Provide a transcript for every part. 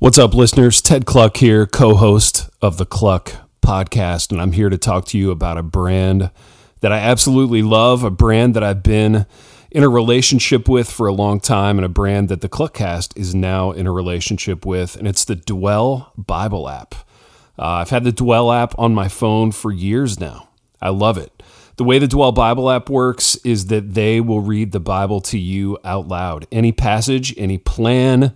What's up, listeners? Ted Kluck here, co host of the Kluck podcast, and I'm here to talk to you about a brand that I absolutely love, a brand that I've been in a relationship with for a long time, and a brand that the Kluckcast is now in a relationship with, and it's the Dwell Bible app. Uh, I've had the Dwell app on my phone for years now. I love it. The way the Dwell Bible app works is that they will read the Bible to you out loud. Any passage, any plan,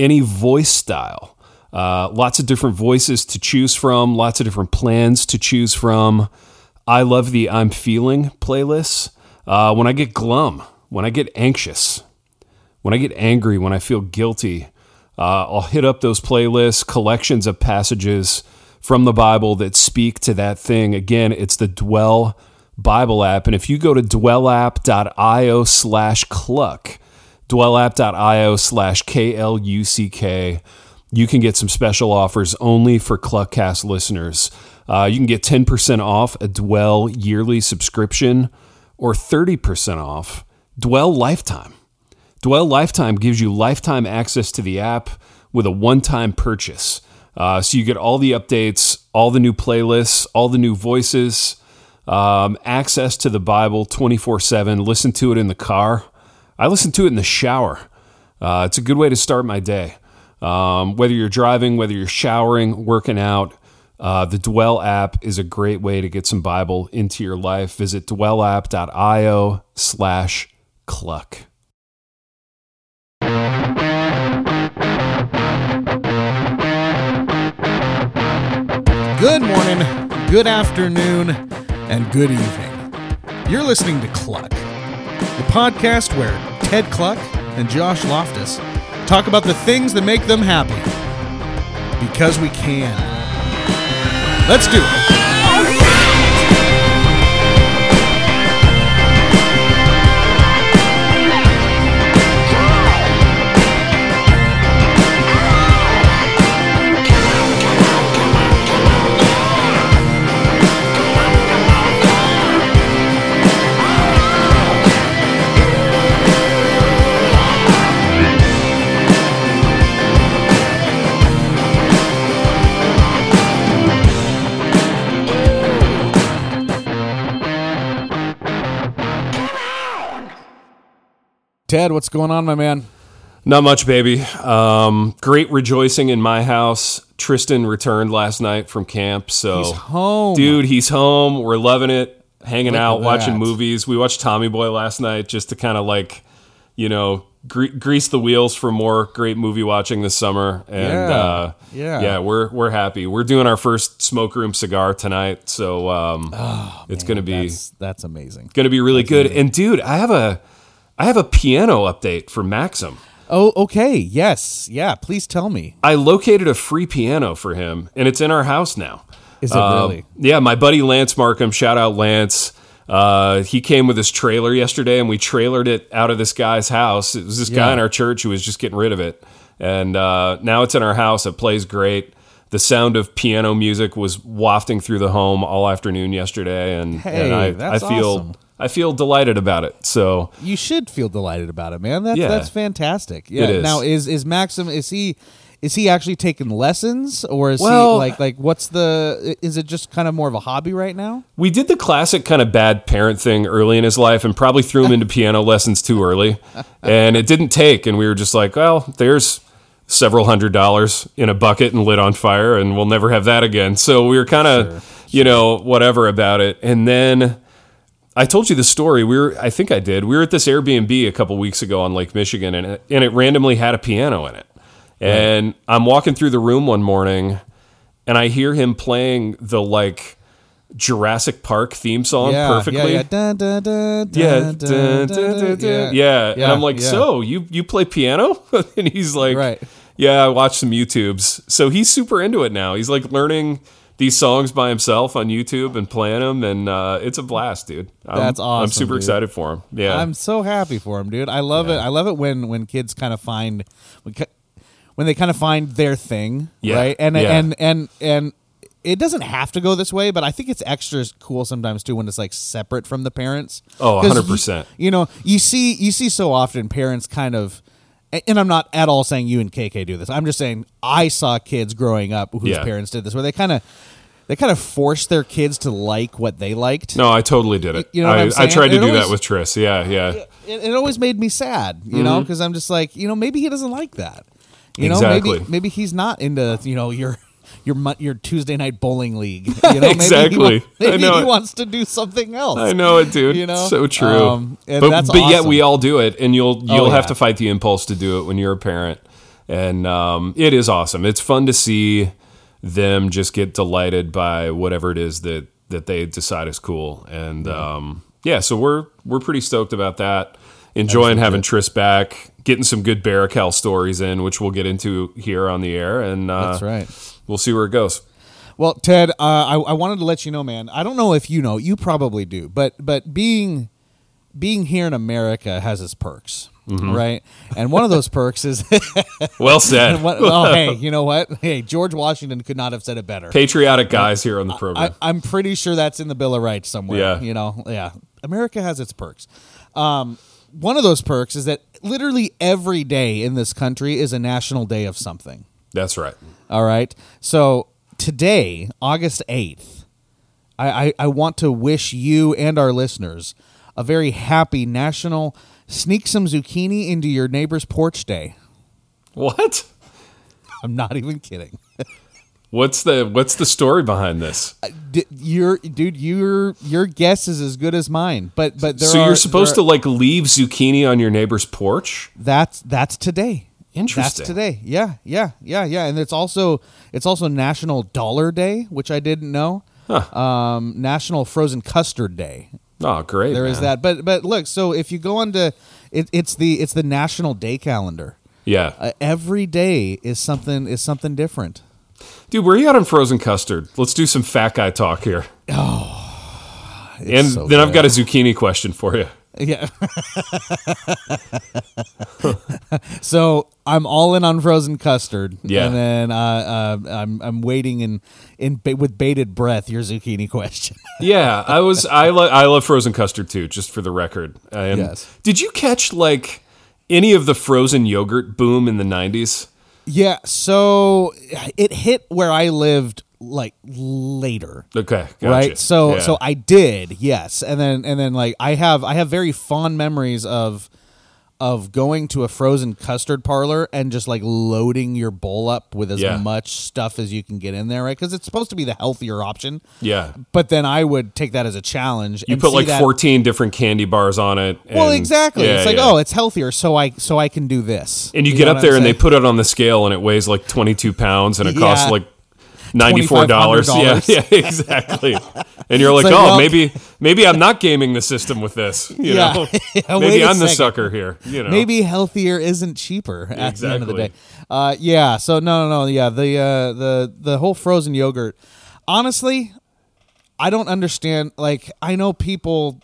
any voice style. Uh, lots of different voices to choose from, lots of different plans to choose from. I love the I'm Feeling playlists. Uh, when I get glum, when I get anxious, when I get angry, when I feel guilty, uh, I'll hit up those playlists, collections of passages from the Bible that speak to that thing. Again, it's the Dwell Bible app. And if you go to dwellapp.io slash kluck, dwellapp.io slash K-L-U-C-K, you can get some special offers only for Kluckcast listeners. Uh, you can get 10% off a Dwell yearly subscription or 30% off Dwell Lifetime. Dwell Lifetime gives you lifetime access to the app with a one time purchase. Uh, so you get all the updates, all the new playlists, all the new voices, um, access to the Bible 24 7. Listen to it in the car. I listen to it in the shower. Uh, it's a good way to start my day. Um, whether you're driving, whether you're showering, working out, uh, the Dwell app is a great way to get some Bible into your life. Visit dwellapp.io slash kluck. Good morning, good afternoon, and good evening. You're listening to Kluck, the podcast where Ted Kluck and Josh Loftus talk about the things that make them happy. Because we can. Let's do it. Ted, what's going on, my man? Not much, baby. Um, great rejoicing in my house. Tristan returned last night from camp, so He's home. dude, he's home. We're loving it, hanging Look out, watching movies. We watched Tommy Boy last night just to kind of like, you know, gre- grease the wheels for more great movie watching this summer. And Yeah. uh, Yeah. yeah, we're we're happy. We're doing our first smoke room cigar tonight, so um, it's gonna be Oh, That's, that's amazing. gonna be really good. And dude, I have a I have a piano update for Maxim. Oh, okay. Yes. Yeah. Please tell me. I located a free piano for him, and it's in our house now. Is it Um, really? Yeah, my buddy Lance Markham, shout out Lance. Uh, he came with his trailer yesterday, and we trailered it out of this guy's house. It was this guy in our church who was just getting rid of it, and uh, now it's in our house. It plays great. The sound of piano music was wafting through the home all afternoon yesterday, and, Hey, and I, that's I feel awesome. I feel delighted about it. So You should feel delighted about it, man. That's Yeah. that's fantastic. Yeah. It is. Now is is Maxim is he is he actually taking lessons or is Well- he like like what's the is it just kind of more of a hobby right now? We did the classic kind of bad parent thing early in his life and probably threw him into piano lessons too early. And it didn't take. And we were just like, well, there's several hundred dollars in a bucket and lit on fire, and we'll never have that again. So we were kind of, you know, whatever about it. And then I told you the story. We were, I think I did. We were at this Airbnb a couple weeks ago on Lake Michigan, and it, and it randomly had a piano in it. And I'm walking through the room one morning, and I hear him playing the like Jurassic Park theme song yeah, perfectly. Yeah, yeah. Yeah, and I'm like, yeah. so you you play piano? and he's like, Right. yeah, I watched some YouTubes. So he's super into it now. He's like learning these songs by himself on YouTube and playing them, and uh, it's a blast, dude. I'm, That's awesome. I'm super dude. excited for him. Yeah, I'm so happy for him, dude. I love it. I love it when when kids kind of find when, they kind of find their thing, Yeah, right? And yeah. and and and it doesn't have to go this way, but I think it's extra cool sometimes too when it's like separate from the parents. Oh, 'Cause 100%. You, you know, you see you see so often parents kind of and I'm not at all saying you and KK do this. I'm just saying I saw kids growing up whose Yeah. parents did this, where they kind of they kind of forced their kids to like what they liked. No, I totally did it. You know I, I tried to do always- that with Tris. Yeah, uh, yeah. It, it always made me sad, you know, mm-hmm. because I'm just like, you know, maybe he doesn't like that. You know, maybe maybe he's not into you know your your your Tuesday night bowling league. You know, Exactly. Maybe, he, wa- I know he it. wants to do something else. I know it, dude. You know? so true. Um, but but yet we all do it, and you'll you'll Oh, have to fight the impulse to do it when you're a parent, and um, it is awesome. It's fun to see them just get delighted by whatever it is that that they decide is cool, and um, yeah, so we're we're pretty stoked about that. Enjoying having Tris back, getting some good Barakel stories in, which we'll get into here on the air, and uh, That's right. We'll see where it goes. Well, Ted, uh, I, I wanted to let you know, man. I don't know if you know. You probably do, but but being being here in America has its perks, Mm-hmm. right? And one of those perks is, Well said. what, oh, hey, you know what? Hey, George Washington could not have said it better. Patriotic guys here on the program. I, I'm pretty sure that's in the Bill of Rights somewhere. Yeah. You know, yeah. America has its perks. Um, one of those perks is that literally every day in this country is a national day of something. That's right. All right. So today, August 8th, I, I, I want to wish you and our listeners a very happy National Sneak Some Zucchini into Your Neighbor's Porch Day. What? I'm not even kidding. What's the what's the story behind this? Uh, d- your dude, your your guess is as good as mine. But but so are, you're supposed there to like leave zucchini on your neighbor's porch? That's that's today. Interesting. That's today. Yeah, yeah, yeah, yeah. And it's also it's also National Dollar Day, which I didn't know. Um, National Frozen Custard Day. Oh, great. There is man. that. But but look, so if you go on to it, it's the it's the National Day calendar. Yeah. Uh, every day is something is something different. Dude, where are you at on frozen custard? Let's do some fat guy talk here. Oh. And so then I've got a zucchini question for you. Yeah. so I'm all in on frozen custard. Yeah. And then uh, uh, I'm I'm waiting in in ba- with bated breath your zucchini question. Yeah, I was I lo- I love frozen custard too, just for the record. And Yes. Did you catch like any of the frozen yogurt boom in the 90s? yeah. So it hit where I lived like later. Okay, gotcha. right so Yeah. so i did yes and then and then like i have i have very fond memories of of going to a frozen custard parlor and just like loading your bowl up with as Yeah. much stuff as you can get in there right because it's supposed to be the healthier option yeah. but then i would take that as a challenge You put like that- 14 different candy bars on it. well exactly yeah, it's like yeah. oh it's healthier so i so i can do this And you, know get up there and they put it on the scale and it weighs like 22 pounds and it costs like $94. Yeah, yeah, exactly. And you're like, like, oh, well- maybe maybe I'm not gaming the system with this. You Yeah. know, Yeah, maybe I'm the sucker here. You know, Maybe healthier isn't cheaper at the end of the day. Uh, yeah. So no, no, no. Yeah. The uh, the the whole frozen yogurt. Honestly, I don't understand. Like, I know people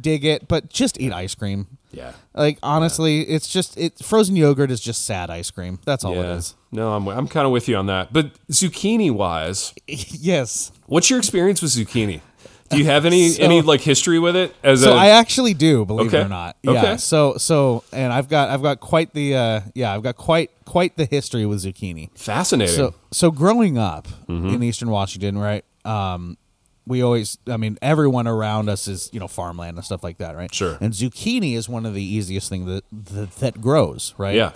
dig it, but just eat ice cream. Yeah. Like honestly, it's just it. Frozen yogurt is just sad ice cream. That's all it Yeah. is. No, I'm I'm kind of with you on that. But zucchini wise, yes. what's your experience with zucchini? Do you have any So- any like history with it as So a I actually do, believe it or not. Yeah. Okay. So so and I've got I've got quite the uh yeah I've got quite quite the history with zucchini. fascinating? So so growing up Mm-hmm. in Eastern Washington, right? Um, we always, I mean, everyone around us is you know farmland and stuff like that, right? Sure. And zucchini is one of the easiest things that, that that grows, right? yeah.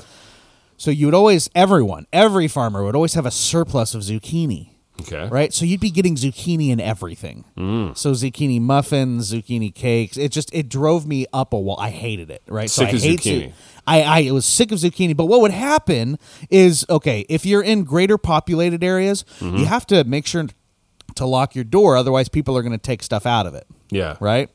So you would always, everyone, every farmer would always have a surplus of zucchini. Okay. Right, so you'd be getting zucchini in everything. Mm. So zucchini muffins, zucchini cakes. It just it drove me up a wall. I hated it. Right, Sick so I of hate zucchini. zu- I, I was sick of zucchini. But what would happen is okay if you're in greater populated areas, Mm-hmm. you have to make sure to lock your door. Otherwise, people are going to take stuff out of it. Yeah. Right.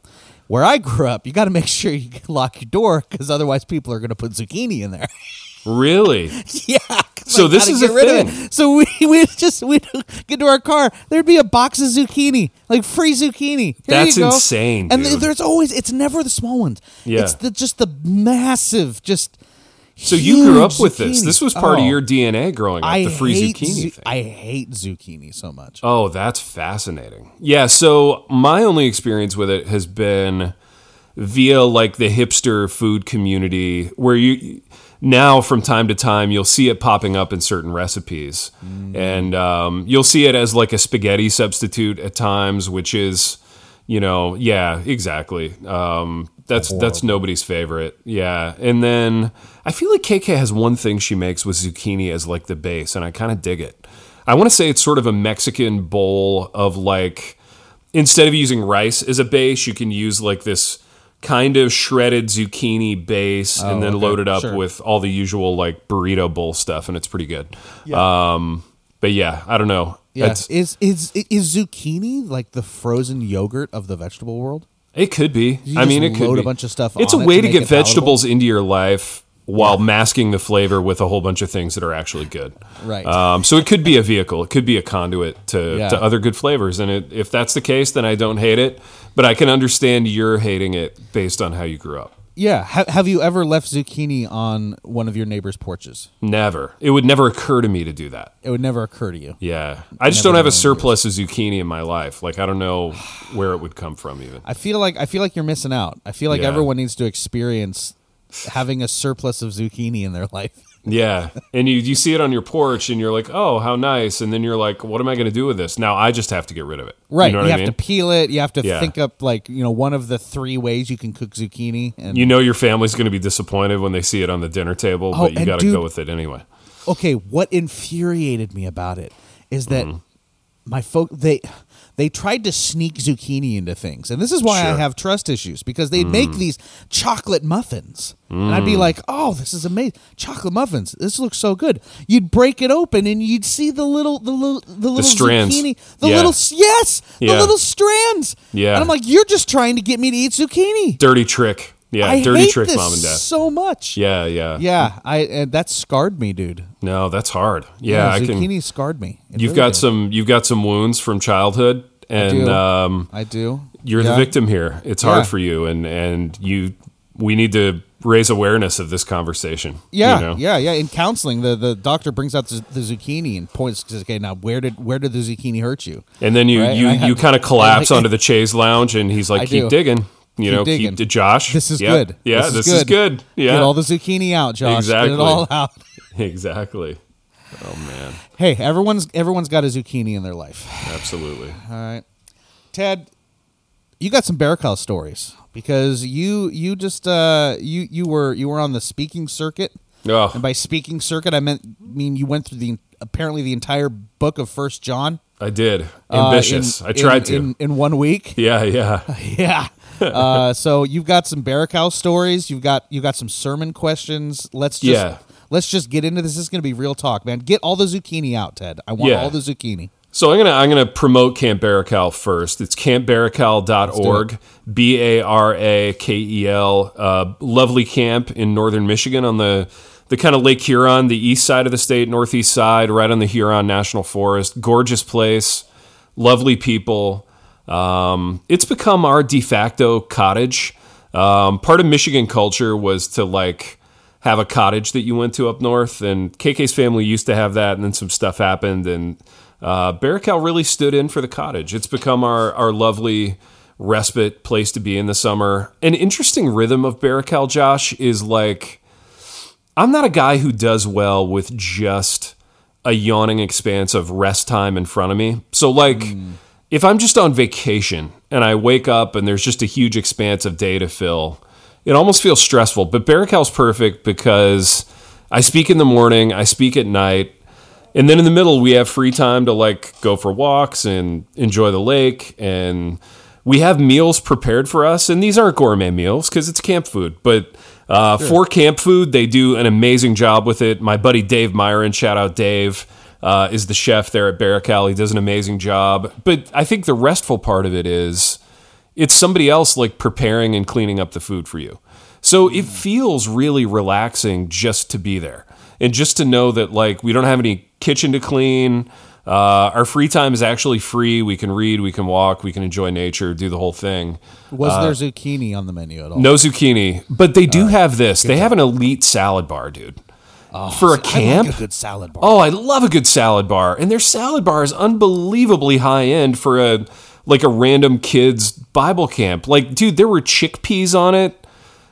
Where I grew up, you got to make sure you lock your door because otherwise people are going to put zucchini in there. Really? yeah. So I this is a thing. So we we just we get to our car. There'd be a box of zucchini, like free zucchini. Here That's you go. insane, And dude. there's always it's never the small ones. Yeah. It's the just the massive just. So you grew up with this. zucchini. This was part of Oh, your DNA growing up, I the free zucchini zu- thing. I hate zucchini so much. Oh, that's fascinating. Yeah, so my only experience with it has been via like the hipster food community where you now from time to time you'll see it popping up in certain recipes, and um, you'll see it as like a spaghetti substitute at times, which is, you know, yeah, exactly. Um, that's that's nobody's favorite. Yeah, and then I feel like KK has one thing she makes with zucchini as like the base, and I kind of dig it. I want to say it's sort of a Mexican bowl of like instead of using rice as a base, you can use like this kind of shredded zucchini base and then okay, load it up sure. with all the usual like burrito bowl stuff, and it's pretty good. Um, but yeah, I don't know. Yeah. It's- Is is is zucchini like the frozen yogurt of the vegetable world? It could be. You I mean, it could load be. a bunch of stuff It's on a it way to to, get it palatable? vegetables into your life while masking the flavor with a whole bunch of things that are actually good. Right. Um, so it could be a vehicle. It could be a conduit to, Yeah. to other good flavors. And it, if that's the case, then I don't hate it. But I can understand you're hating it based on how you grew up. Yeah. Ha- have you ever left zucchini on one of your neighbor's porches? Never. It would never occur to me to do that. It would never occur to you. Yeah. I just Never don't have a surplus of zucchini in my life. Like, I don't know where it would come from even. I feel like I feel like you're missing out. I feel like Yeah. everyone needs to experience having a surplus of zucchini in their life. Yeah. And you, you see it on your porch and you're like, oh, how nice. And then you're like, what am I going to do with this? Now I just have to get rid of it. Right. You know I have mean? to peel it. You have to Yeah. think up like, you know, one of the three ways you can cook zucchini and you know your family's going to be disappointed when they see it on the dinner table, Oh, but you got to go with it anyway. okay, what infuriated me about it is that Mm-hmm. my folk they they tried to sneak zucchini into things, and this is why I Sure. Mm. have trust issues because they'd make these chocolate muffins, and I'd be like, "Oh, this is amazing! Chocolate muffins! This looks so good." You'd break it open, and you'd see the little the little the little strands. zucchini, the Yeah. little yes, the Yeah. little strands. Yeah. and I'm like, "You're just trying to get me to eat zucchini." Dirty trick. Yeah. I dirty hate trick, this mom and dad. so much. Yeah. Yeah. Yeah, I and that scarred me, dude. No, that's hard. Yeah. I zucchini can. scarred me. It You've really got did. some, you've got some wounds from childhood and, do. um, I do. you're Yeah. the victim here. It's Yeah. hard for you. And, and you, we need to raise awareness of this conversation. Yeah, you know? yeah, yeah. In counseling, the, the doctor brings out the, the zucchini and points. says, Okay, now where did where did the zucchini hurt you? And then you Right, you, you kind of collapse I- onto the chaise lounge, and he's like, I "Keep do. digging, you Keep know, digging. keep Josh. This is Yeah, good. Yeah, This is this, is good. Yeah, Get all the zucchini out, Josh. Exactly. Get it all out. exactly. Oh man, Hey, everyone's everyone's got a zucchini in their life. absolutely. All right, Ted, you got some Barakel stories because you you just uh you you were you were on the speaking circuit. Oh, And by speaking circuit, I meant mean you went through the apparently the entire book of First John. I did. uh, Ambitious. in- I tried in, to. in, in one week. yeah, yeah. Yeah. Uh, so you've got some Barakel stories. You've got you got some sermon questions. Let's just Yeah. let's just get into this. This is going to be real talk, man. Get all the zucchini out, Ted. I want Yeah. all the zucchini. So I'm gonna I'm gonna promote Camp Barakel first. It's campbarakel.org, B A R A K E L. Uh, lovely camp in northern Michigan on the the kind of Lake Huron, the east side of the state, northeast side, right on the Huron National Forest. Gorgeous place, lovely people. Um, it's become our de facto cottage. Um, part of Michigan culture was to like have a cottage that you went to up north, and KK's family used to have that, and then some stuff happened, and uh, really stood in for the cottage. It's become our our lovely respite place to be in the summer. An interesting rhythm of Barakel, Josh, is like I'm not a guy who does well with just a yawning expanse of rest time in front of me. So like if I'm just on vacation and I wake up and there's just a huge expanse of day to fill, it almost feels stressful. But Barakel's perfect because I speak in the morning, I speak at night, and then in the middle we have free time to like go for walks and enjoy the lake and we have meals prepared for us. And these aren't gourmet meals because it's camp food. But uh, for camp food they do an amazing job with it. My buddy dave myron shout out dave uh, is the chef there at Barakel. He does an amazing job but i think the restful part of it is it's somebody else like preparing and cleaning up the food for you. So it feels really relaxing just to be there and just to know that like we don't have any kitchen to clean. Uh, our free time is actually free. We can read, we can walk, we can enjoy nature, do the whole thing. Was there zucchini on the menu at all? Uh, No zucchini, but they do have this. They have an elite salad bar, dude. Oh, for a camp, I like a good salad bar. Oh, I love a good salad bar, and their salad bar is unbelievably high end for a like a random kids Bible camp. Like, dude, there were chickpeas on it,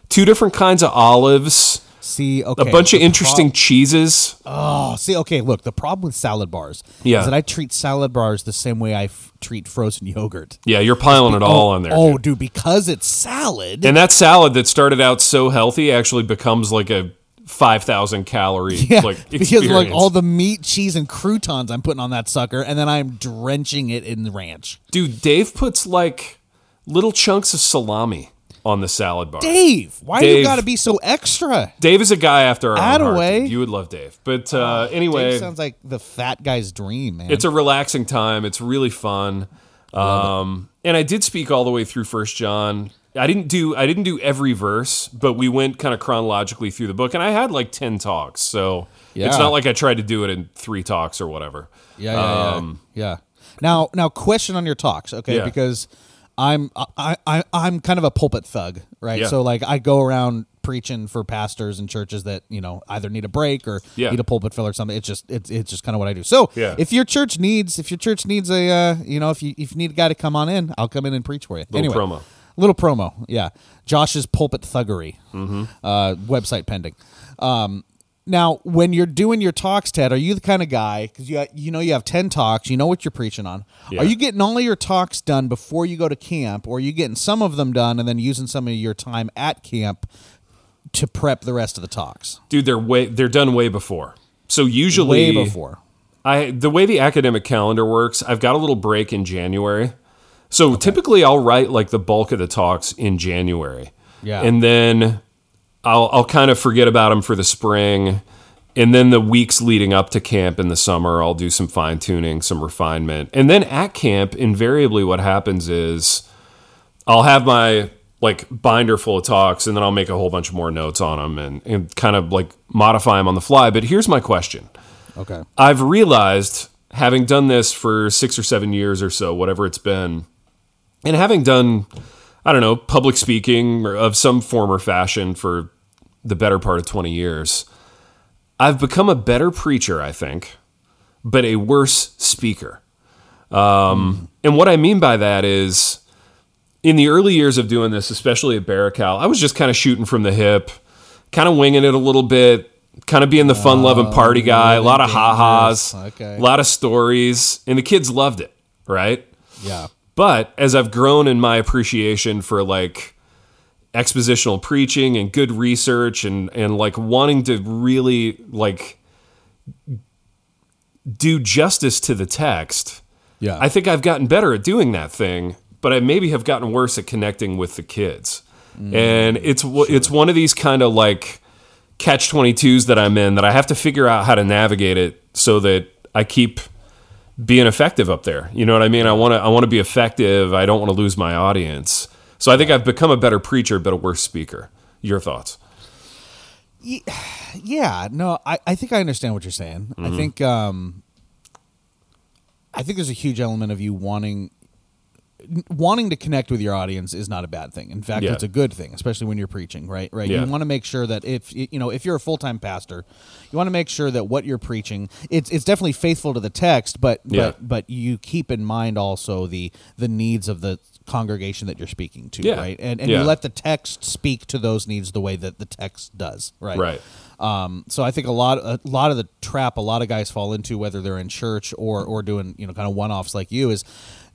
two different kinds of olives. See, okay, a bunch of interesting prob- cheeses. oh, see, okay. Look, the problem with salad bars Yeah. is that I treat salad bars the same way I f- treat frozen yogurt. Yeah, you're piling it all oh, on there. Oh, dude. dude, because it's salad. And that salad that started out so healthy actually becomes like a 5,000 calorie yeah, like because like all the meat, cheese, and croutons I'm putting on that sucker, and then I'm drenching it in ranch. Dude, Dave puts like little chunks of salami on the salad bar. Dave, why do you got to be so extra? Dave is a guy after our own heart. You would love Dave. But uh, anyway, Dave sounds like the fat guy's dream, man. it's a relaxing time. It's really fun. Um, and I did speak all the way through First John. I didn't do I didn't do every verse, but we went kind of chronologically through the book, and I had like ten talks. So Yeah. it's not like I tried to do it in three talks or whatever. Yeah, yeah, Um, yeah. yeah. Now, now, question on your talks, okay? Yeah. Because I'm I, I I'm kind of a pulpit thug, right? So like I go around preaching for pastors and churches that you know either need a break or Yeah. need a pulpit fill or something. It's just it's it's just kind of what I do. So Yeah. if your church needs if your church needs a uh, you know if you if you need a guy to come on in, I'll come in and preach for you. Little anyway, promo. Little promo, yeah. Josh's pulpit thuggery, Mm-hmm. uh, website pending. Um, now, when you're doing your talks, Ted, are you the kind of guy because you you know you have ten talks, you know what you're preaching on? Yeah. Are you getting all of your talks done before you go to camp, or are you getting some of them done and then using some of your time at camp to prep the rest of the talks? Dude, they're way they're done way before. So usually Way before. I the way the academic calendar works, I've got a little break in January. So typically I'll write like the bulk of the talks in January. Yeah. And then I'll I'll kind of forget about them for the spring. And then the weeks leading up to camp in the summer, I'll do some fine tuning, some refinement. And then at camp, invariably what happens is I'll have my like binder full of talks and then I'll make a whole bunch more notes on them and, and kind of like modify them on the fly. But here's my question. Okay. I've realized, having done this for six or seven years or so, whatever it's been, and having done, I don't know, public speaking or of some form or fashion for the better part of 20 years, I've become a better preacher, I think, but a worse speaker. Um, And what I mean by that is, in the early years of doing this, especially at Barakel, I was just kind of shooting from the hip, kind of winging it a little bit, kind of being the fun loving party guy, a lot of ha ha's, Okay. a lot of stories, and the kids loved it, right? Yeah. But as I've grown in my appreciation for like expositional preaching and good research and and like wanting to really like do justice to the text, Yeah. I think I've gotten better at doing that thing, but I maybe have gotten worse at connecting with the kids. Mm, and it's w it's one of these kind of like catch 22s that I'm in that I have to figure out how to navigate it so that I keep being effective up there. You know what I mean? I want to I want to be effective. I don't want to lose my audience. So I think I've become a better preacher but a worse speaker. Your thoughts? yeah no I, I think i understand what you're saying i think um i think there's a huge element of you wanting wanting to connect with your audience is not a bad thing in fact Yeah. it's a good thing especially when you're preaching right right Yeah. you want to make sure that if you know if you're a full-time pastor you want to make sure that what you're preaching it's it's definitely faithful to the text but Yeah. but but you keep in mind also the the needs of the congregation that you're speaking to Yeah. right and and Yeah. you let the text speak to those needs the way that the text does right Right. um, so I think a lot, a lot of the trap a lot of guys fall into, whether they're in church or or doing you know kind of one offs like you, is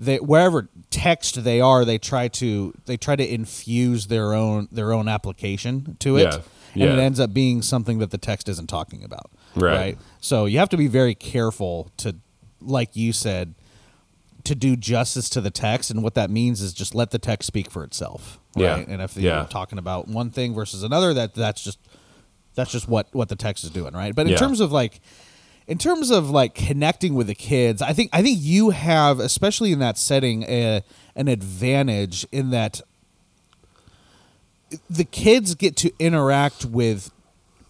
that wherever text they are, they try to they try to infuse their own their own application to it, Yeah. and it ends up being something that the text isn't talking about. Right. So you have to be very careful to, like you said, to do justice to the text, and what that means is just let the text speak for itself. Yeah. And if you're talking about one thing versus another, that that's just that's just what what the text is doing, right? But in Yeah. terms of like in terms of like connecting with the kids, I think I think you have, especially in that setting, a, an advantage in that the kids get to interact with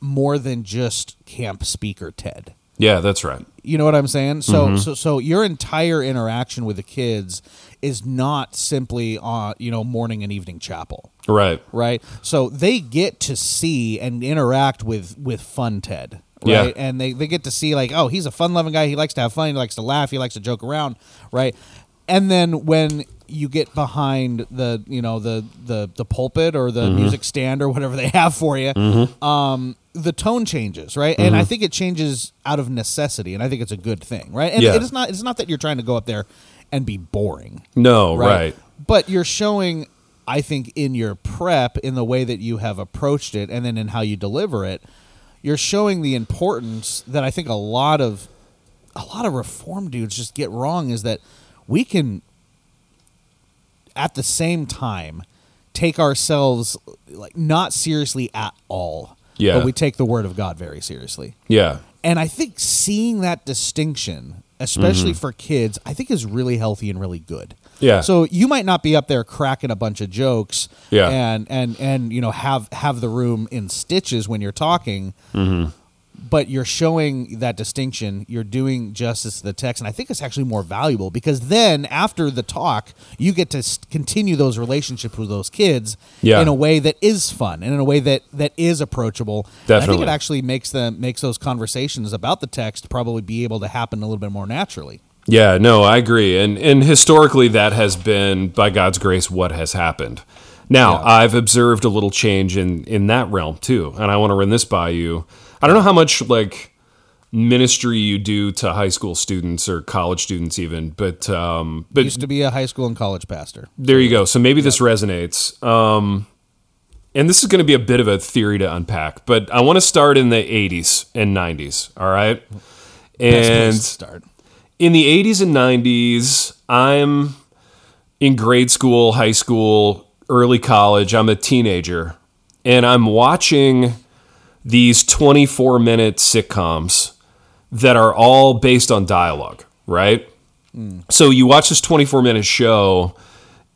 more than just camp speaker Ted. Yeah, that's right. You know what I'm saying? So Mm-hmm. so so your entire interaction with the kids is not simply on you know morning and evening chapel Right. right? So they get to see and interact with with Fun Ted, Yeah. right? And they they get to see like, oh, he's a fun loving guy. He likes to have fun. He likes to laugh. He likes to joke around, right? And then when you get behind the you know the the the pulpit or the music stand or whatever they have for you um the tone changes right? And i mm-hmm. think it changes out of necessity and i think it's a good thing right? And Yeah. it is not it's not that you're trying to go up there and be boring No, right. but you're showing i think in your prep in the way that you have approached it and then in how you deliver it you're showing the importance that i think a lot of a lot of reform dudes just get wrong is that we can at the same time take ourselves like not seriously at all Yeah. but we take the word of god very seriously Yeah. and I think seeing that distinction, especially for kids, I think is really healthy and really good. Yeah. So you might not be up there cracking a bunch of jokes Yeah. and and and you know have have the room in stitches when you're talking. Mm-hmm. But you're showing that distinction. You're doing justice to the text, and I think it's actually more valuable because then after the talk, you get to continue those relationships with those kids Yeah. in a way that is fun and in a way that that is approachable. And I think it actually makes them makes those conversations about the text probably be able to happen a little bit more naturally. Yeah, no, I agree. And and historically that has been by God's grace what has happened. Now, Yeah. I've observed a little change in in that realm too, and I want to run this by you. I don't know how much like ministry you do to high school students or college students even, but um but Used to be a high school and college pastor. there you go. So maybe this resonates. Um, and this is going to be a bit of a theory to unpack, but I want to start in the 80s and 90s. All right. And start. in the 80s and 90s, I'm in grade school, high school, early college. I'm a teenager, and I'm watching these 24 minute sitcoms that are all based on dialogue, right? So you watch this 24 minute show,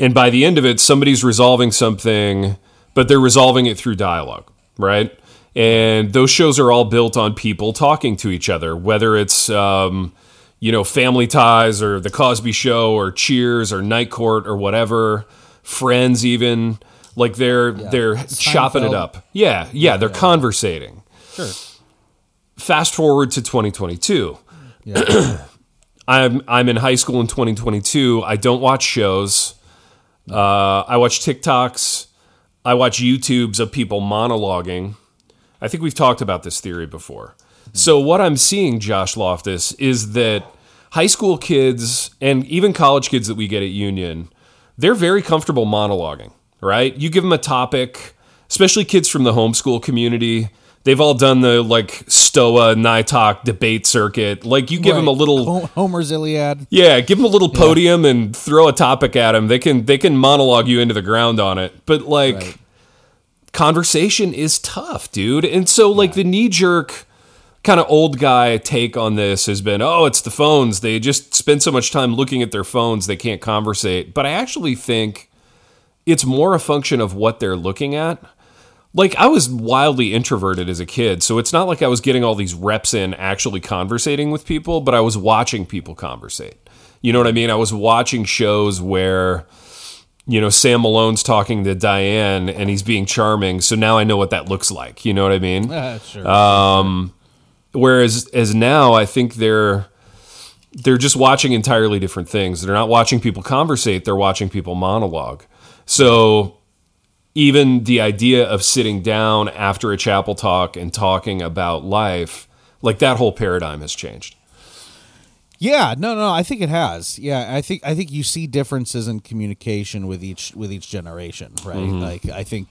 and by the end of it, somebody's resolving something, but they're resolving it through dialogue, right? And those shows are all built on people talking to each other, whether it's, um, you know, Family Ties or The Cosby Show or Cheers or Night Court or whatever, Friends even. Like they're they're chopping it up. Yeah, yeah, they're conversating. Sure. Fast forward to 2022. Yeah. I'm I'm in high school in 2022. I don't watch shows. Uh, I watch TikToks. I watch YouTubes of people monologuing. I think we've talked about this theory before. So what I'm seeing, Josh Loftus, is that high school kids and even college kids that we get at Union, they're very comfortable monologuing. Right? You give them a topic, especially kids from the homeschool community. They've all done the like Stoa NITOC debate circuit. Like you give them a little Homer's Iliad. yeah, give them a little podium and throw a topic at them. They can they can monologue you into the ground on it. But like Right. conversation is tough, dude. And so like the knee jerk kind of old guy take on this has been, "Oh, it's the phones. They just spend so much time looking at their phones, they can't conversate." But I actually think it's more a function of what they're looking at. Like I was wildly introverted as a kid, so it's not like I was getting all these reps in actually conversating with people, but I was watching people conversate. You know what I mean? I was watching shows where you know Sam Malone's talking to Diane and he's being charming, so now I know what that looks like. You know what I mean? Uh, sure. Um, whereas as now, I think they're they're just watching entirely different things. They're not watching people conversate; they're watching people monologue. So even the idea of sitting down after a chapel talk and talking about life, like that whole paradigm has changed. Yeah, no, no, I think it has. Yeah, I think I think you see differences in communication with each with each generation, right? Mm-hmm. Like I think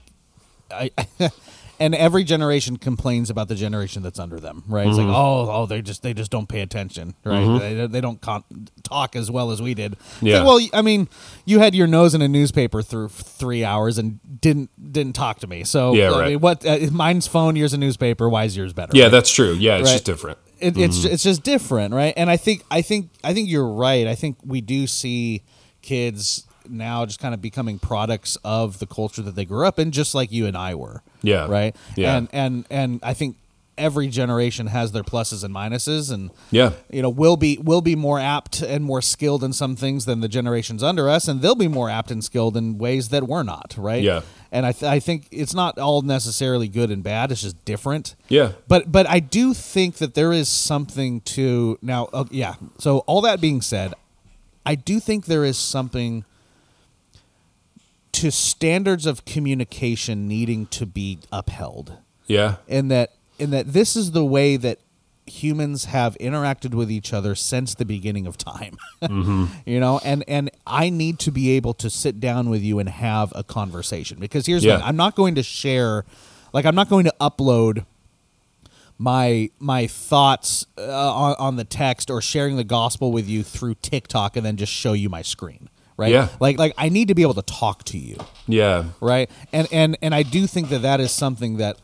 I and every generation complains about the generation that's under them, right? It's like, Mm-hmm. "Oh, oh, they just they just don't pay attention, right? They, they don't con- talk as well as we did." It's Yeah. like, well, I mean, you had your nose in a newspaper through 3 hours and didn't didn't talk to me. So, Yeah, I right. mean, what uh, mine's phone, yours a newspaper, why is yours better? Yeah, that's true. Yeah, it's Right. just different. it, it's it's just different, right? And I think I think I think you're right. I think we do see kids now just kind of becoming products of the culture that they grew up in, just like you and I were. Yeah. Right. Yeah. And and and I think every generation has their pluses and minuses, and Yeah. you know we'll be will be more apt and more skilled in some things than the generations under us, and they'll be more apt and skilled in ways that we're not. Right. Yeah. And I th- I think it's not all necessarily good and bad. It's just different. Yeah. But but I do think that there is something to now. Uh, yeah. So all that being said, I do think there is something to standards of communication needing to be upheld. Yeah. in that in that this is the way that humans have interacted with each other since the beginning of time. You know and and i need to be able to sit down with you and have a conversation. Because here's Yeah. i'm not going to share like i'm not going to upload my my thoughts uh, on, on the text or sharing the gospel with you through tiktok and then just show you my screen right Yeah. like like i need to be able to talk to you Yeah. right and and and i do think that that is something that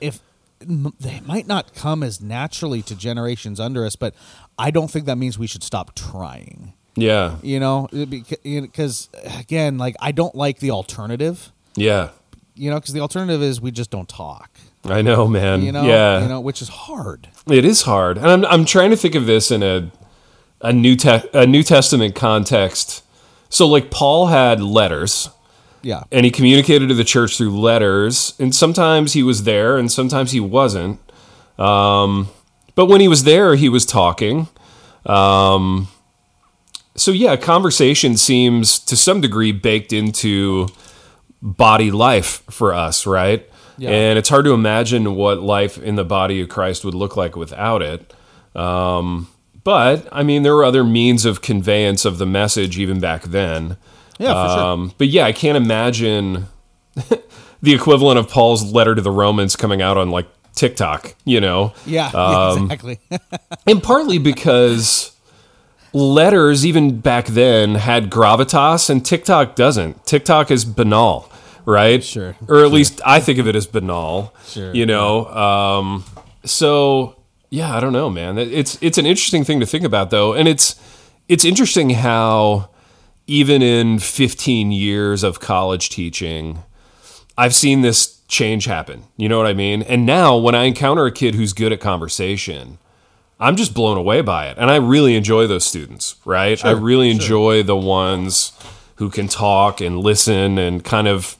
if they might not come as naturally to generations under us but i don't think that means we should stop trying Yeah. you know because again like i don't like the alternative Yeah. you know because the alternative is we just don't talk I know, man. you know yeah. you know which is hard It is hard, and I'm I'm trying to think of this in a a new te- a New Testament context. So, like Paul had letters, yeah and he communicated to the church through letters, and sometimes he was there, and sometimes he wasn't. Um, but when he was there, he was talking. Um, so yeah, conversation seems to some degree baked into body life for us, right? Yeah. And it's hard to imagine what life in the body of Christ would look like without it. Um, but I mean, there were other means of conveyance of the message even back then. Yeah, for sure. Um, but yeah, I can't imagine the equivalent of Paul's letter to the Romans coming out on like TikTok, you know? yeah, yeah exactly And partly because letters, even back then, had gravitas, and TikTok doesn't. TikTok is banal, right? Sure, Or at least I think of it as banal. Sure, You know. Um, so yeah, I don't know, man. It's it's an interesting thing to think about, though, and it's it's interesting how even in 15 years of college teaching, I've seen this change happen. You know what I mean? And now when I encounter a kid who's good at conversation, I'm just blown away by it. And I really enjoy those students, right? I really enjoy the ones who can talk and listen and kind of,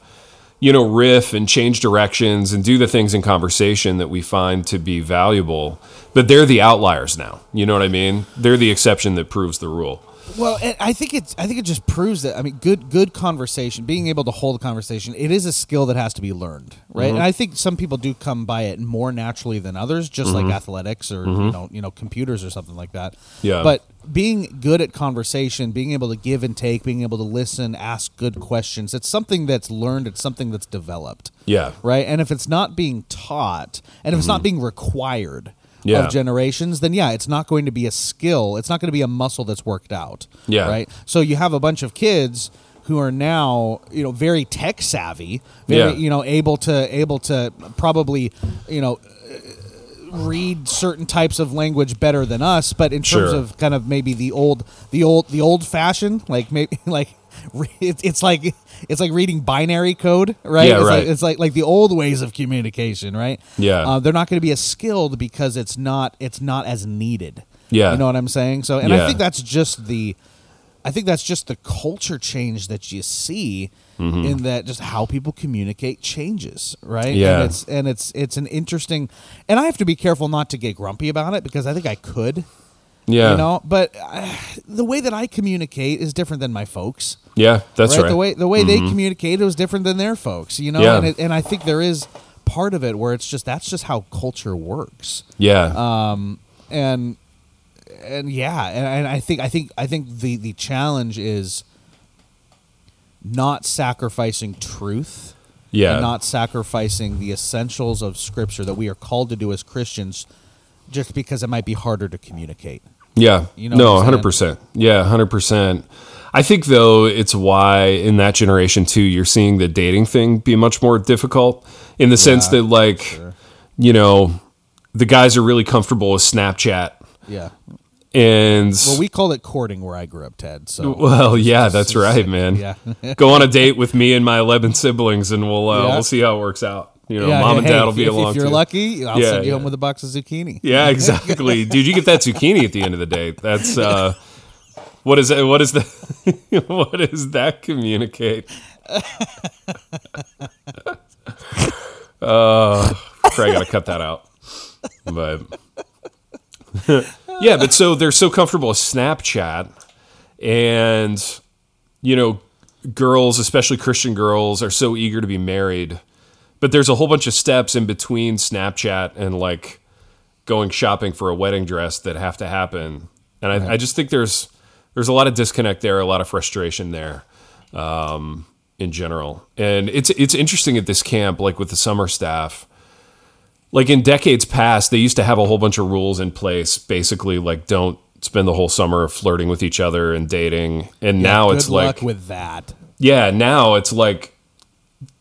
you know, riff and change directions and do the things in conversation that we find to be valuable. But they're the outliers now. You know what I mean? They're the exception that proves the rule. Well, and I think it's I think it just proves that I mean good good conversation, being able to hold a conversation, it is a skill that has to be learned, right? Mm-hmm. And I think some people do come by it more naturally than others, just like athletics or you know you know computers or something like that. Mm-hmm. Yeah. But being good at conversation, being able to give and take, being able to listen, ask good questions, it's something that's learned. It's something that's developed Yeah. right? And if it's not being taught, and if it's not being required Mm-hmm. Yeah. of generations, then yeah, it's not going to be a skill. It's not going to be a muscle that's worked out. Yeah. Right. So you have a bunch of kids who are now you know very tech savvy, very Yeah. you know able to able to probably you know read certain types of language better than us but in terms Sure. of kind of maybe the old the old the old fashioned like maybe like it's, it's like it's like reading binary code right Yeah, it's right. like it's like like the old ways of communication right Yeah. uh, they're not going to be as skilled because it's not it's not as needed Yeah. you know what i'm saying so and Yeah. i think that's just the i think that's just the culture change that you see in that just how people communicate changes right Mm-hmm. Yeah. and it's and it's it's an interesting and i have to be careful not to get grumpy about it because i think i could Yeah. you know but uh, the way that i communicate is different than my folks yeah. That's right. the way the way they communicated was different than their folks you know Yeah. and, it, and i think there is part of it where it's just that's just how culture works yeah. um, and and yeah, and, and I think I think I think the the challenge is not sacrificing truth, yeah. and not sacrificing the essentials of Scripture that we are called to do as Christians, just because it might be harder to communicate. Yeah. You know no, hundred percent. Yeah, hundred percent. I think though it's why in that generation too, you're seeing the dating thing be much more difficult in the sense that like, you know, the guys are really comfortable with Snapchat Yeah. and Well, we called it courting where I grew up, Ted. So well, yeah, that's right, man. yeah. Go on a date with me and my eleven siblings, and we'll uh, Yeah. we'll see how it works out. You know, yeah, mom and hey, dad will if, be if, along If you're too. lucky, I'll Yeah, send you yeah. home with a box of zucchini. Yeah, exactly, dude. You get that zucchini at the end of the day. That's uh, what is that? What is the? what does that communicate? uh, probably got to cut that out. But yeah, but so they're so comfortable with Snapchat, and you know, girls, especially Christian girls, are so eager to be married, but there's a whole bunch of steps in between Snapchat and like going shopping for a wedding dress that have to happen. And I, I just think there's there's a lot of disconnect there, a lot of frustration there, um, in general. And it's it's interesting at this camp, like with the summer staff. Like in decades past, they used to have a whole bunch of rules in place, basically like don't spend the whole summer flirting with each other and dating. And now Good it's luck like with that. yeah, now it's like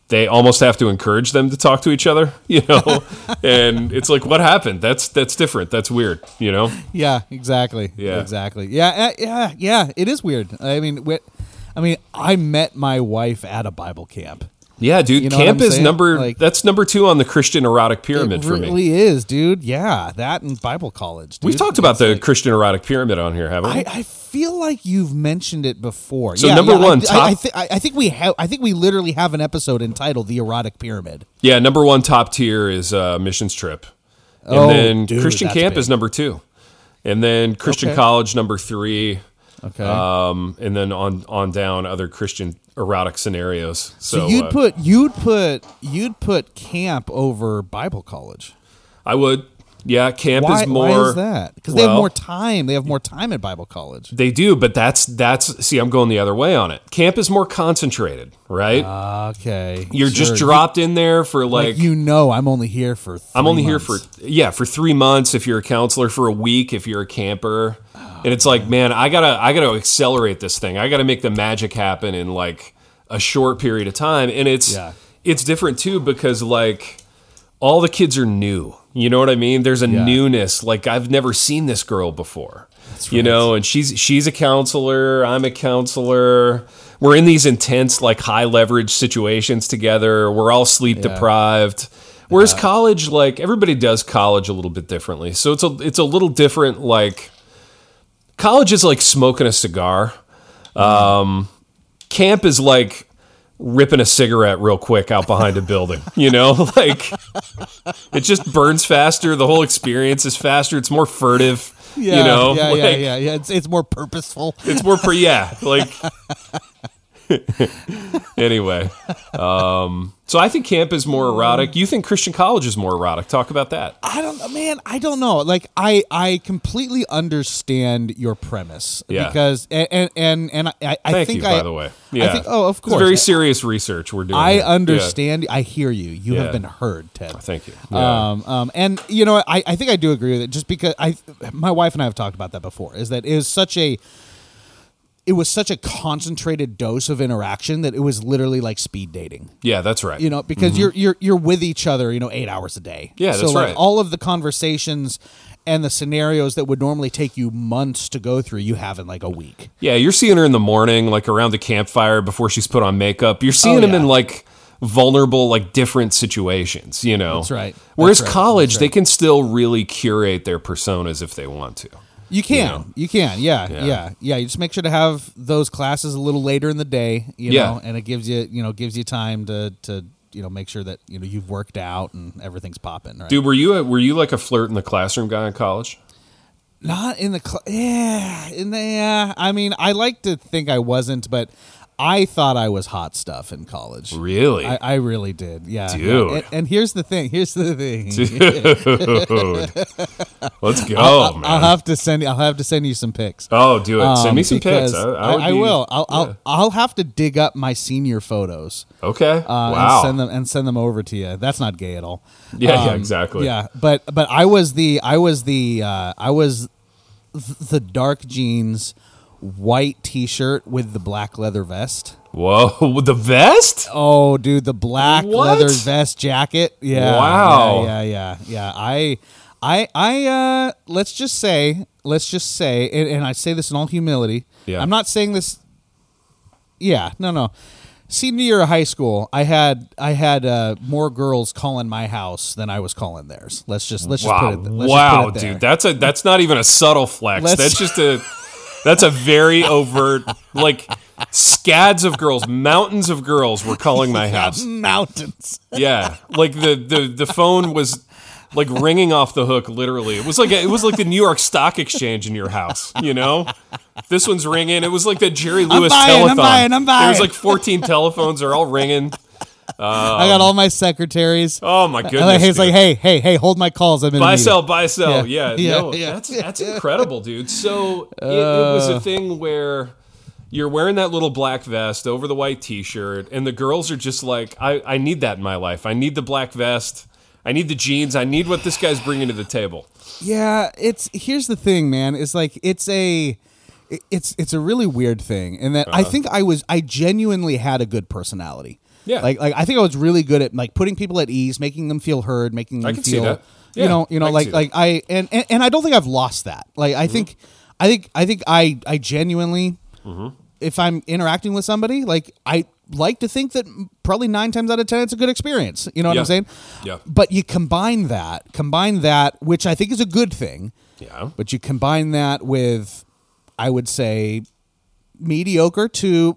they almost have to encourage them to talk to each other, you know? and it's like what happened? That's that's different. That's weird, you know? Yeah, exactly. Yeah. exactly. Yeah, uh, yeah, yeah. It is weird. I mean, I mean, I met my wife at a Bible camp. Yeah, dude, You know camp is number Like- that's number 2 on the Christian erotic pyramid it for me. really is, dude. Yeah, that and Bible college. Dude. We've talked about It's the like- Christian erotic pyramid on here, haven't we? I, I feel like you've mentioned it before. So Yeah, number yeah, one, I, top- I, thi- I, think we have. I think we literally have an episode entitled "The Erotic Pyramid." yeah, number 1 top tier is uh, missions trip. And Oh, then dude, Christian camp big. is number 2. And then Christian Okay. college number 3. Okay. Um, and then on on down other Christian erotic scenarios. So, so you'd uh, put you'd put you'd put camp over Bible college. I would. Yeah, camp Why, is more. why is that? Because they have more time. They have more time at Bible college. They do, but that's that's. See, I'm going the other way on it. Camp is more concentrated, right? Okay, You're just sure. dropped in there for Like, like. you know, I'm only here for. Three I'm only here for yeah for three months. If you're a counselor for a week, if you're a camper, and it's like, man, I gotta I gotta accelerate this thing. I gotta make the magic happen in like a short period of time, and it's Yeah. it's different too because like all the kids are new. You know what I mean? There's a Yeah. newness. Like I've never seen this girl before. You know, and she's she's a counselor, I'm a counselor. We're in these intense like high leverage situations together. We're all sleep deprived. Whereas college like everybody does college a little bit differently. So it's a it's a little different like college is like smoking a cigar. Um, camp is like ripping a cigarette real quick out behind a building. You know, like it just burns faster. The whole experience is faster. It's more furtive. Yeah, you know, yeah, like, yeah, yeah, yeah. It's it's more purposeful. It's more pre. Yeah, like. anyway, um, so I think camp is more erotic. You think Christian college is more erotic? Talk about that. I don't, man. I don't know. Like, I I completely understand your premise Yeah. because and and and, I, I Thank think you, I, by the way. Yeah. I think. Oh, of It's course. very serious research we're doing. I here. Yeah. understand. I hear you. You Yeah. have been heard, Ted. Thank you. Yeah. Um, um, and you know, I, I think I do agree with it. Just because I, my wife and I have talked about that before. Is that it such a, it was such a concentrated dose of interaction that it was literally like speed dating. yeah, that's right. You know, because you're you're you're with each other. You know, eight hours a day. Mm-hmm. Yeah, so that's like right. all of the conversations and the scenarios that would normally take you months to go through, you have in like a week. Yeah, you're seeing her in the morning, like around the campfire before she's put on makeup. You're seeing Oh, them yeah. in like vulnerable, like different situations, you know? That's right. Whereas That's right. college, That's they can still really curate their personas if they want to. You can, know? you, can, yeah, Yeah. yeah, yeah, You just make sure to have those classes a little later in the day, you Yeah. know, and it gives you, you know, gives you time to, to, you know, make sure that you know you've worked out and everything's popping. Right? Dude, were you a, were you like a flirt in the classroom guy in college? Not in the, cl- yeah, in the, yeah. I mean, I like to think I wasn't, but I thought I was hot stuff in college. Really? I, I really did, yeah. yeah. Dude. And, and here's the thing. Here's the thing. Dude. Let's go, I'll, man. I'll have to send. you I'll have to send you some pics. oh, do it. Send Um, me some pics. I, I, I be- will. I'll, yeah. I'll I'll have to dig up my senior photos. Okay. Uh, wow. And send them and send them over to you. That's not gay at all. Yeah, yeah, exactly. Yeah, but but I was the I was the uh, I was th- the dark jeans, white T-shirt with the black leather vest. Whoa, the vest? Oh, dude, the black What? leather vest jacket. Yeah. Wow. Yeah, yeah, yeah, yeah. I, I, I. Uh, let's just say, let's just say, and, and I say this in all humility. Yeah. I'm not saying this. Yeah. No. No. Senior year of high school, I had I had uh, more girls calling my house than I was calling theirs. Let's just let's just Wow, put it. Let's wow, just put it there. dude, that's a that's not even a subtle flex. Let's- that's just a that's a very overt like scads of girls, mountains of girls were calling my house. mountains. Yeah, like the the the phone was like ringing off the hook. Literally, it was like a, it was like the New York Stock Exchange in your house. You know, This one's ringing. It was like the Jerry Lewis I'm buying, I'm buying, I'm buying. There's like 14 telephones. They're all ringing. I got all my secretaries. Oh my goodness! He's dude. like, hey, hey, hey, hold my calls. I'm in buy sell buy sell Yeah. yeah, Yeah, no yeah. that's that's incredible dude so it, it was Uh. a thing where you're wearing that little black vest over the white t-shirt and the girls are just like i i need that in my life i need the black vest i need the jeans i need what this guy's bringing to the table Yeah, it's here's the thing, man. It's like it's a it's it's a really weird thing and that I think I was I genuinely had a good personality. Yeah. Like like I think I was really good at like putting people at ease, making them feel heard, making them can see feel that. you know, you know I like like I and, and and I don't think I've lost that. Like I think I think I think I I genuinely Mm-hmm. if I'm interacting with somebody, like I like to think that probably 9 times out of 10 it's a good experience. You know what Yeah. I'm saying? Yeah. But you combine that, combine that, which I think is a good thing. yeah But you combine that with, I would say, mediocre to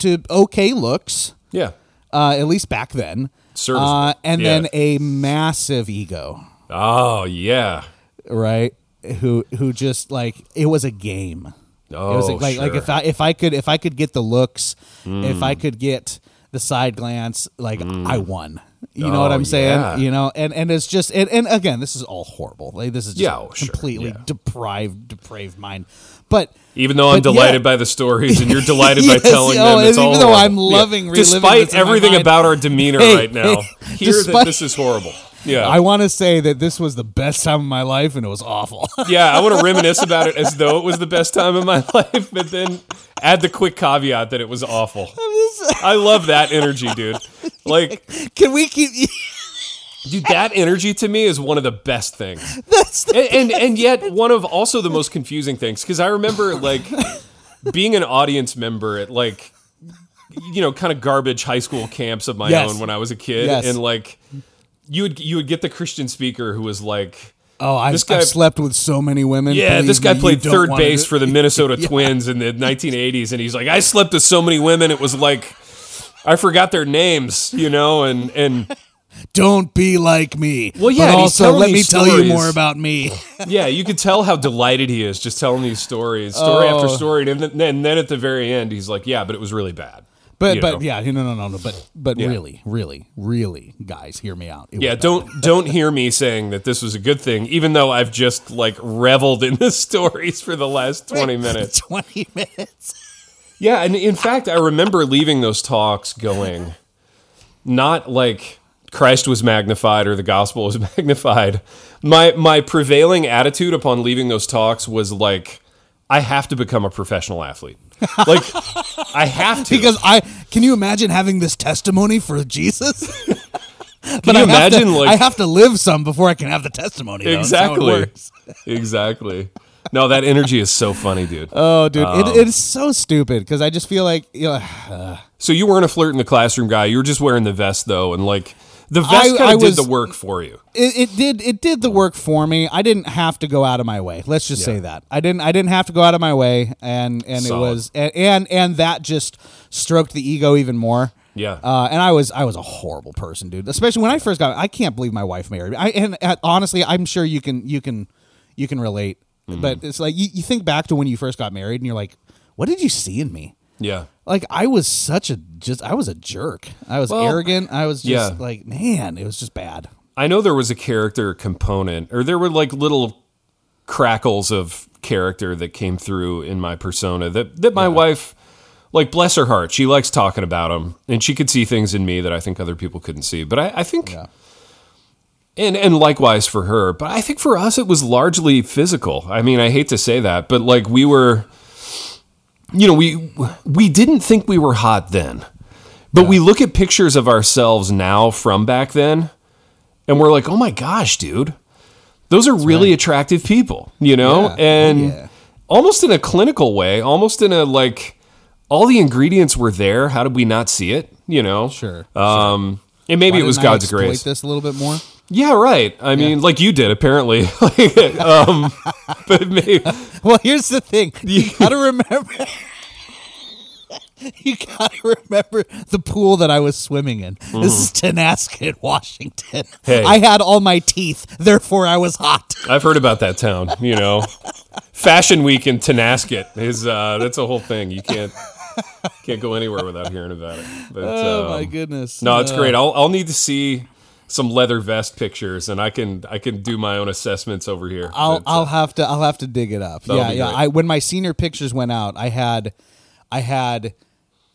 to okay looks, yeah uh, at least back then. Serviceable. Uh, and Yeah. then a massive ego, oh yeah right? Who who just like it was a game. oh it was like like, like if I if I could if I could get the looks, if Mm. I could get the side glance, like I won. You know what Oh, I'm saying? yeah. You know, and and it's just and, and again, this is all horrible. Like this is just Yeah, oh, sure. completely Yeah. deprived, depraved mind. But even though I'm delighted yeah. by the stories and you're delighted by telling oh, them it's and all even though I'm horrible. loving reliving despite this in my everything about our demeanor Hey, right now hey, hear that this is horrible yeah I want to say that this was the best time of my life, and it was awful. Yeah, I want to reminisce about it as though it was the best time of my life, but then add the quick caveat that it was awful. I love that energy, dude. Like, Can we keep? Dude, that energy to me is one of the best things. The, And and, and yet one of also the most confusing things because I remember like being an audience member at like you know kind of garbage high school camps of my Yes. own when I was a kid, Yes. and like you would you would get the Christian speaker who was like. oh, I've, This guy- I've slept with so many women. Yeah, Believe this guy me, you played don't third wanna base do- for the Minnesota Twins in the 1980s, and he's like, I slept with so many women, it was like I forgot their names, you know, and and Don't be like me. Well, yeah, But also, let me tell you more about me. yeah, you could tell how delighted he is just telling these stories, story after Oh. story, and then, and then at the very end, he's like, Yeah, but it was really bad. But You but know? yeah, no no no no. But but Yeah. really really really, guys, hear me out. It Yeah, don't don't hear me saying that this was a good thing, even though I've just like reveled in the stories for the last 20 minutes. Twenty minutes. Yeah, and in fact, I remember leaving those talks going, not like Christ was magnified or the gospel was magnified. My my prevailing attitude upon leaving those talks was like, I have to become a professional athlete. Like, I have to. Because I can you imagine having this testimony for Jesus? but you I imagine, to, like- I have to live some before I can have the testimony. though. That's how it exactly, exactly. No, that energy is so funny, dude. Oh, dude, Um, it, it's so stupid because I just feel like you know, So you weren't a flirt in the classroom guy. You were just wearing the vest though, and like the vest I- I did was- the work for you. it, it did it did the work for me. I didn't have to go out of my way. Let's just say that I didn't I didn't have to go out of my way, and and it was and, and and that just stroked the ego even more. Yeah. Uh, and I was I was a horrible person, dude. Especially when I first got. I can't believe my wife married me. I and uh, honestly, I'm sure you can you can you can relate. Mm-hmm. But it's like you, you think back to when you first got married, and you're like, what did you see in me? Yeah. Like I was such a just I was a jerk. I was Well, arrogant. I was just yeah. like man, it was just bad. I know there was a character component, or there were like little crackles of character that came through in my persona that that my wife, like bless her heart, she likes talking about them, and she could see things in me that I think other people couldn't see. But I, I think, Yeah. and and likewise for her. But I think for us it was largely physical. I mean, I hate to say that, but like we were, you know, we we didn't think we were hot then. But we look at pictures of ourselves now from back then, and we're like, oh my gosh, dude, those are really attractive people, you know? Yeah. Oh, And yeah. almost in a clinical way, almost in a like, all the ingredients were there. How did we not see it? You know? Sure, Um, and maybe Why it was God's grace. This a little bit more. Yeah, right. I mean, like you did apparently. um, but maybe, Well, here's the thing. You gotta remember. You gotta remember the pool that I was swimming in. This is Tonasket, Washington. Hey. I had all my teeth, therefore I was hot. I've heard about that town. You know, Fashion Week in Tonasket is uh, that's a whole thing. You can't can't go anywhere without hearing about it. But, Oh my um, goodness! No, it's great. I'll I'll need to see some leather vest pictures, and I can I can do my own assessments over here. I'll But, uh, I'll have to I'll have to dig it up. Yeah, yeah. I when my senior pictures went out, I had I had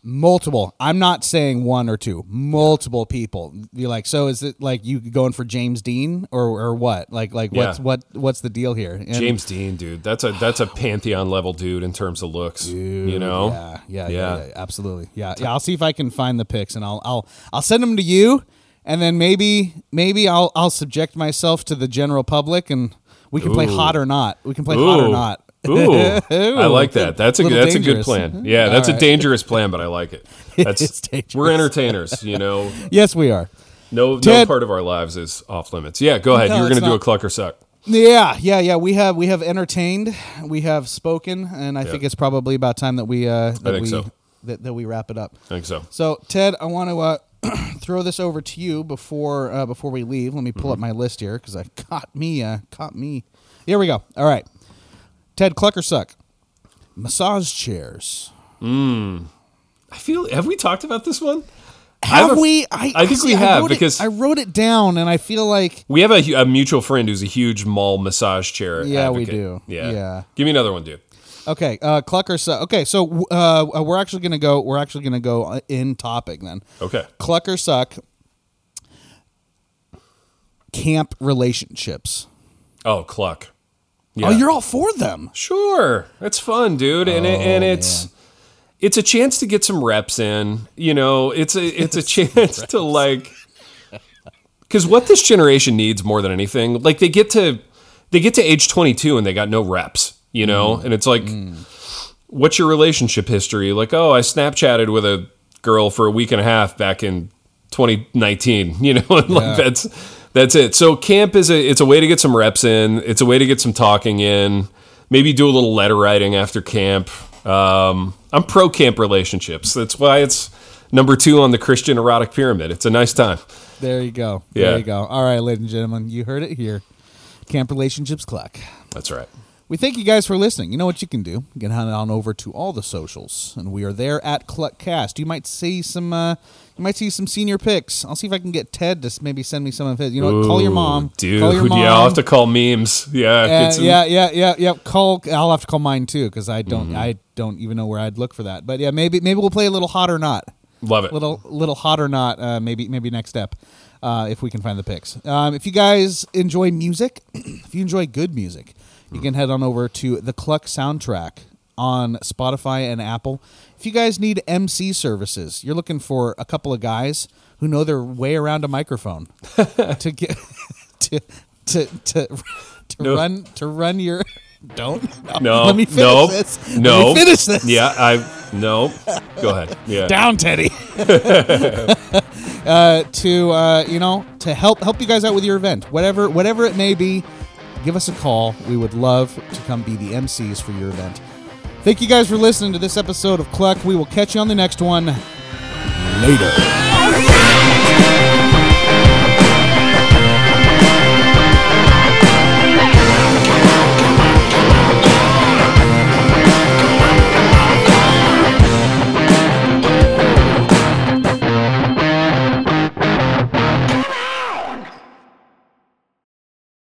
multiple. I'm not saying one or two. Multiple people. You're like, so is it like you going for James Dean or or what? Like like what's Yeah. what what's the deal here? And- James Dean, dude, that's a that's a pantheon level dude in terms of looks. you know, Yeah, yeah, yeah, Yeah. yeah, absolutely. Yeah, yeah. I'll see if I can find the pics, and I'll I'll I'll send them to you, and then maybe maybe I'll I'll subject myself to the general public, and we can play hot or not. We can play hot or not. Ooh, I like that. That's a Little that's a good plan. Yeah, that's All a dangerous plan, but I like it. That's dangerous. we're entertainers, you know. Yes, we are. No, no part of our lives is off limits. Yeah, go ahead. No, You're going to do a kluck or suck. Yeah, yeah, yeah. We have we have entertained, we have spoken, and I think it's probably about time that we uh, that think we so. that, that we wrap it up. I think so. So, Ted, I want to uh, throw this over to you before uh, before we leave. Let me pull up my list here because I caught me uh, caught me. Here we go. All right, Ted, kluck or suck? Massage chairs. I feel. Have we talked about this one? Have a- we? I, I think see, we have, it- because- I wrote it down, and I feel like We have a, a mutual friend who's a huge mall massage chair. Yeah, we do. Yeah. Yeah. Give me another one, dude. Okay, uh, kluck or suck? Okay, so uh, we're actually gonna go. We're actually gonna go uh, in topic then. Okay. Kluck or suck? Camp relationships. Oh, kluck. Yeah. Oh, you're all for them. Sure, it's fun, dude, and it, Oh, and it's it's a chance to get some reps in. You know, it's a it's a chance to like because what this generation needs more than anything, like they get to they get to age twenty two and they got no reps. You know, Mm. and it's like, what's your relationship history? Like, oh, I Snapchatted with a girl for a week and a half back in 2019. You know, and Yeah. like that's that's it. So camp is a it's a way to get some reps in. It's a way to get some talking in. Maybe do a little letter writing after camp. Um, I'm pro camp relationships. That's why it's number two on the Christian erotic pyramid. It's a nice time. There you go. Yeah. There you go. All right, ladies and gentlemen, you heard it here. Camp Relationships Kluck. That's right. We thank you guys for listening. You know what you can do? You can head on over to all the socials, and we are there at Kluckcast. You might see some. Uh, you might see some senior pics. I'll see if I can get Ted to maybe send me some of his. You know, what? call your mom. dude. Call your mom. Yeah, I'll have to call memes. Yeah, Uh, some- yeah, yeah, yeah, yeah. Call. I'll have to call mine too because I don't. Mm-hmm. I don't even know where I'd look for that. But yeah, maybe maybe we'll play a little hot or not. love it. little little hot or not uh, maybe maybe next step uh, if we can find the picks um, if you guys enjoy music if you enjoy good music you can head on over to the kluck soundtrack on spotify and apple if you guys need mc services you're looking for a couple of guys who know their way around a microphone to get to to to, to No. run to run your don't No, let me finish no, this no. let me finish this Yeah, I no. Go ahead. Yeah. down teddy uh, to uh, you know to help help you guys out with your event whatever whatever it may be give us a call. We would love to come be the mcs for your event. Thank you guys for listening to this episode of kluck. We will catch you on the next one. Later